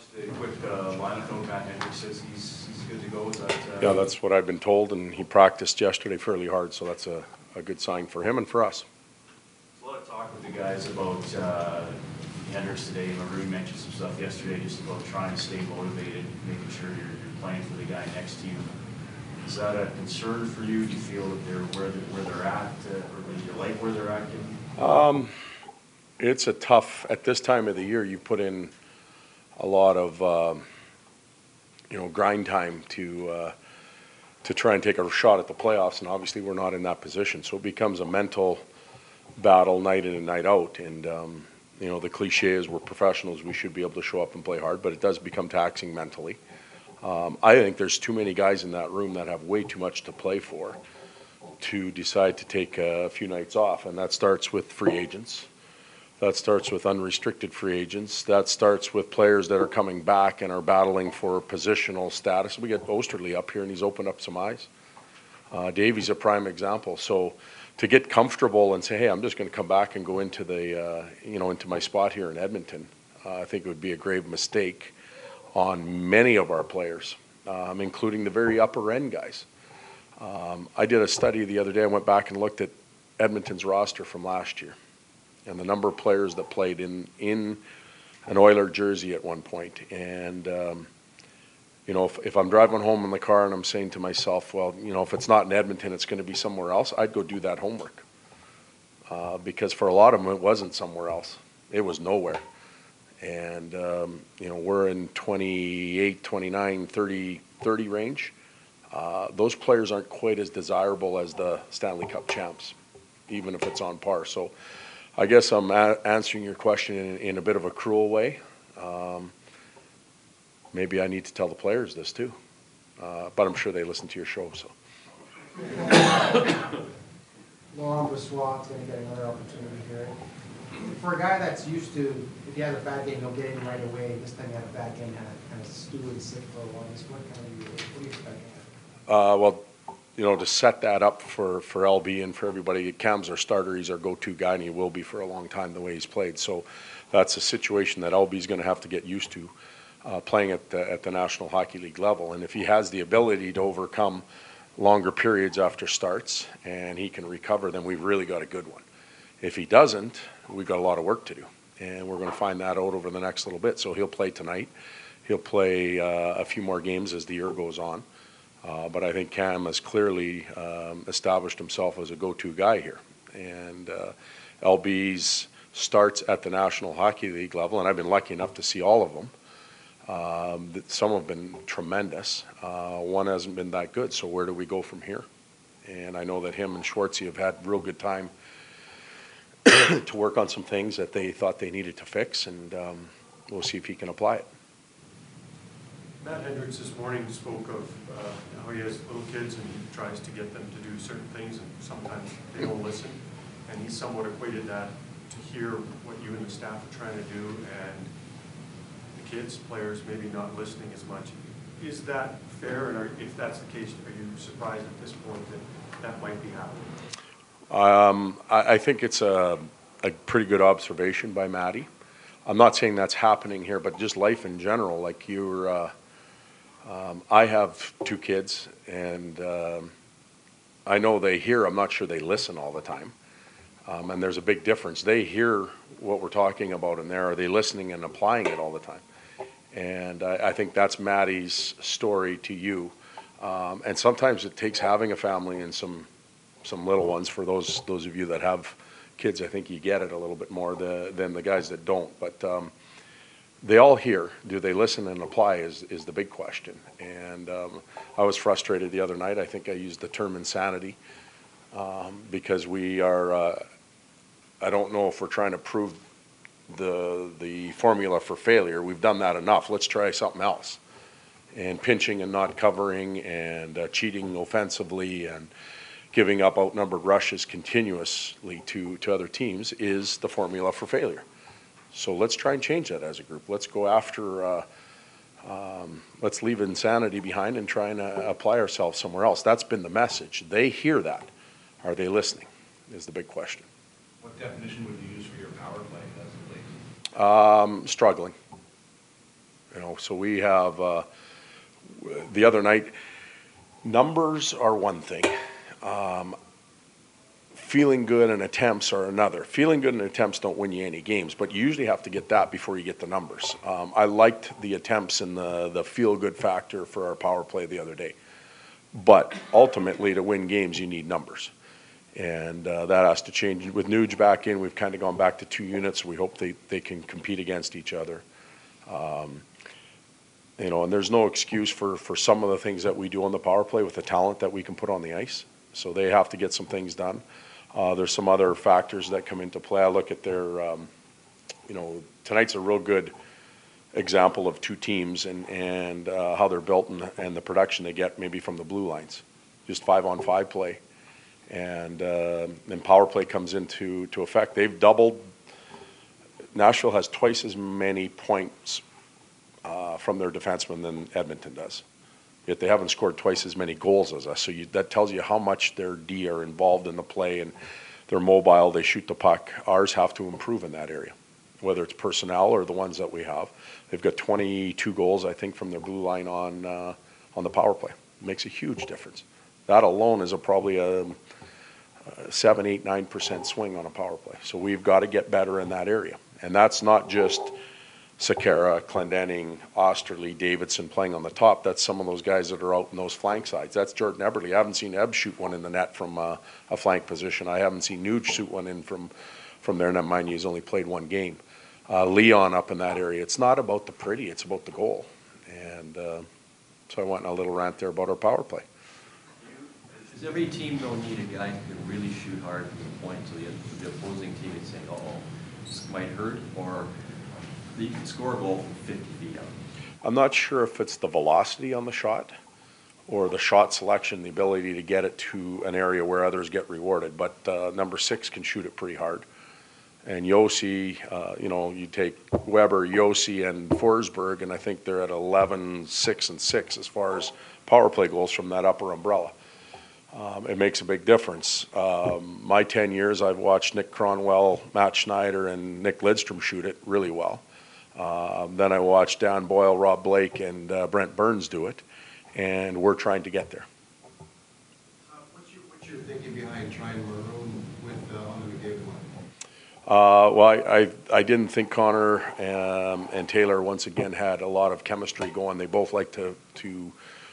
just a quick uh, lineup note, Matt Hendricks says he's, he's good to go, that? uh, Yeah, that's what I've been told, and he practiced yesterday fairly hard, so that's a, a good sign for him and for us. A lot of talk with the guys about uh, Hendricks today, Maroon mentioned some stuff yesterday just about trying to stay motivated, making sure you're, you're playing for the guy next to you. Is that a concern for you? Do you feel that they're where they're, where they're at, uh, or do you like where they're at? Um, it's a tough, at this time of the year, you put in a lot of, um, you know, grind time to, uh, to try and take a shot at the playoffs, and obviously, we're not in that position. So it becomes a mental battle night in and night out, and, um, you know, the cliche is we're professionals, we should be able to show up and play hard, but it does become taxing mentally. Um, I think there's too many guys in that room that have way too much to play for to decide to take a few nights off, and that starts with free agents. That starts with unrestricted free agents. That starts with players that are coming back and are battling for positional status. We get Oesterle up here, and he's opened up some eyes. Uh, Davey's a prime example. So to get comfortable and say, "Hey, I'm just going to come back and go into the, uh, you know, into my spot here in Edmonton," uh, I think it would be a grave mistake on many of our players, um, including the very upper end guys. Um, I did a study the other day. I went back and looked at Edmonton's roster from last year and the number of players that played in, in an Oiler jersey at one point. And, um, you know, if, if I'm driving home in the car and I'm saying to myself, well, you know, if it's not in Edmonton, it's going to be somewhere else, I'd go do that homework. Uh, because for a lot of them, it wasn't somewhere else. It was nowhere. And, um, you know, we're in 28, 29, 30, 30 range. Uh, those players aren't quite as desirable as the Stanley Cup champs, even if it's on par. So I guess I'm a- answering your question in, in a bit of a cruel way. Um, maybe I need to tell the players this too, uh, but I'm sure they listen to your show. So Laurent Brossoit gonna get another opportunity here. For a guy that's used to, if he has a bad game, he'll get in right away, this time he had a bad game, had to kind of stew and sit for a while, what kind of, what do you expect? Uh, well, you know, to set that up for, for LB and for everybody, Cam's our starter, he's our go-to guy, and he will be for a long time the way he's played. So that's a situation that LB's going to have to get used to, uh, playing at the, at the National Hockey League level. And if he has the ability to overcome longer periods after starts and he can recover, then we've really got a good one. If he doesn't, we've got a lot of work to do, and we're going to find that out over the next little bit. So he'll play tonight. He'll play uh, a few more games as the year goes on. Uh, but I think Cam has clearly um, established himself as a go-to guy here. And uh, LB's starts at the National Hockey League level, and I've been lucky enough to see all of them. Um, some have been tremendous. Uh, one hasn't been that good. So where do we go from here? And I know that him and Schwartzy have had real good time to work on some things that they thought they needed to fix, and um, we'll see if he can apply it. Matt Hendricks this morning spoke of uh, how he has little kids and he tries to get them to do certain things and sometimes they don't listen. And he somewhat equated that to hear what you and the staff are trying to do and the kids, players, maybe not listening as much. Is that fair? And are- if that's the case, are you surprised at this point that that might be happening? Um, I, I think it's a, a pretty good observation by Maddie. I'm not saying that's happening here, but just life in general, like you're, uh, um, I have two kids and, um, I know they hear, I'm not sure they listen all the time. Um, and there's a big difference. They hear what we're talking about in there. Are they listening and applying it all the time? And I, I think that's Maddie's story to you. Um, and sometimes it takes having a family and some, some little ones. For those, those of you that have kids, I think you get it a little bit more the, than the guys that don't. But um, they all hear. Do they listen and apply is, is the big question. And um, I was frustrated the other night. I think I used the term insanity um, because we are, uh, I don't know if we're trying to prove the, the formula for failure. We've done that enough. Let's try something else. And pinching and not covering and uh, cheating offensively and giving up outnumbered rushes continuously to, to other teams is the formula for failure. So let's try and change that as a group. Let's go after, uh, um, let's leave insanity behind and try and uh, apply ourselves somewhere else. That's been the message. They hear that. Are they listening? Is the big question. What definition would you use for your power play as late? Um, struggling. You know, so we have, uh, the other night, numbers are one thing. Um, Feeling good and attempts are another. Feeling good and attempts don't win you any games, but you usually have to get that before you get the numbers. Um, I liked the attempts and the, the feel-good factor for our power play the other day. But ultimately, to win games, you need numbers. And uh, that has to change. With Nuge back in, we've kind of gone back to two units. We hope they, they can compete against each other. Um, You know, and there's no excuse for, for some of the things that we do on the power play with the talent that we can put on the ice. So they have to get some things done. Uh, There's some other factors that come into play. I look at their, um, you know, tonight's a real good example of two teams and, and uh, how they're built and, and the production they get maybe from the blue lines. Just five-on-five play. And uh, then power play comes into, to effect. They've doubled, Nashville has twice as many points uh, from their defensemen than Edmonton does. Yet they haven't scored twice as many goals as us. So you, that tells you how much their D are involved in the play and they're mobile, they shoot the puck. Ours have to improve in that area, whether it's personnel or the ones that we have. They've got 22 goals, I think, from their blue line on, uh, on the power play. It Makes a huge difference. That alone is a probably a, a seven, eight, nine percent swing on a power play. So we've got to get better in that area. And that's not just Sekera, Clendening, Oesterle, Davidson playing on the top. That's some of those guys that are out in those flank sides. That's Jordan Eberle. I haven't seen Ebb shoot one in the net from uh, a flank position. I haven't seen Nuge shoot one in from, from there. Now, mind you, he's only played one game. Uh, Leon up in that area. It's not about the pretty, it's about the goal. And uh, so I went on a little rant there about our power play. Does every team though need a guy who can really shoot hard from the point so the, the opposing team is saying, oh, this might hurt, or you can score a goal from fifty feet out? I'm not sure if it's the velocity on the shot or the shot selection, the ability to get it to an area where others get rewarded. But uh, number six can shoot it pretty hard. And Josi, uh, you know, you take Weber, Josi, and Forsberg, and I think they're at 11, 6, and 6 as far as power play goals from that upper umbrella. Um, it makes a big difference. Um, my 10 years, I've watched Nick Kronwall, Matt Schneider, and Nick Lidstrom shoot it really well. Um, then I watched Dan Boyle, Rob Blake, and uh, Brent Burns do it, and we're trying to get there. Uh, What's your, what's your thinking behind trying Maroon with uh, on the McDavid line? Uh, well, I, I, I didn't think Connor um, and Taylor once again had a lot of chemistry going. They both like to, to,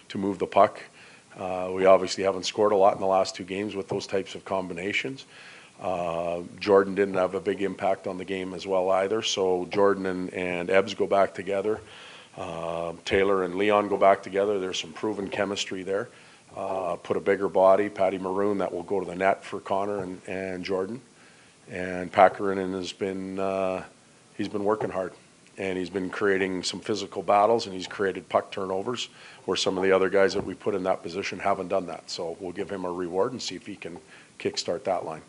to move the puck. Uh, we obviously haven't scored a lot in the last two games with those types of combinations. Uh, Jordan didn't have a big impact on the game as well either, so Jordan and, and Ebbs go back together. Uh, Taylor and Leon go back together. There's some proven chemistry there. Uh, put a bigger body, Patty Maroon, that will go to the net for Connor and, and Jordan. And Pakarinen has been, uh, he's been working hard. And he's been creating some physical battles and he's created puck turnovers where some of the other guys that we put in that position haven't done that. So we'll give him a reward and see if he can kickstart that line.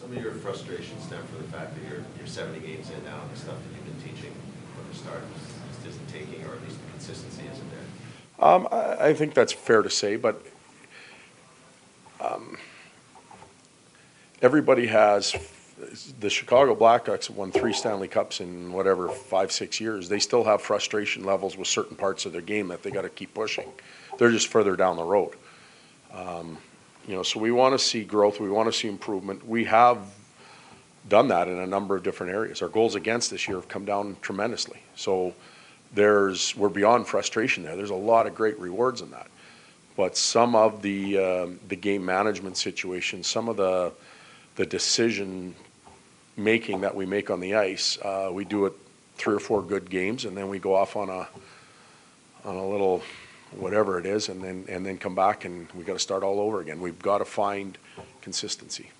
Some of your frustration stem from the fact that you're, you're seventy games in now and the stuff that you've been teaching from the start just isn't taking, or at least the consistency isn't there? Um, I, I think that's fair to say, but, um, everybody has, the Chicago Blackhawks have won three Stanley Cups in whatever, five, six years. They still have frustration levels with certain parts of their game that they gotta keep pushing. They're just further down the road. Um, you know, so we wanna see growth, we wanna see improvement. We have done that in a number of different areas. Our goals against this year have come down tremendously. So there's, we're beyond frustration there. There's a lot of great rewards in that. But some of the, um, the game management situations, some of the, the decision making that we make on the ice, uh, we do it three or four good games and then we go off on a, on a little, whatever it is, and then, and then come back and we gotta start all over again. We've gotta find consistency.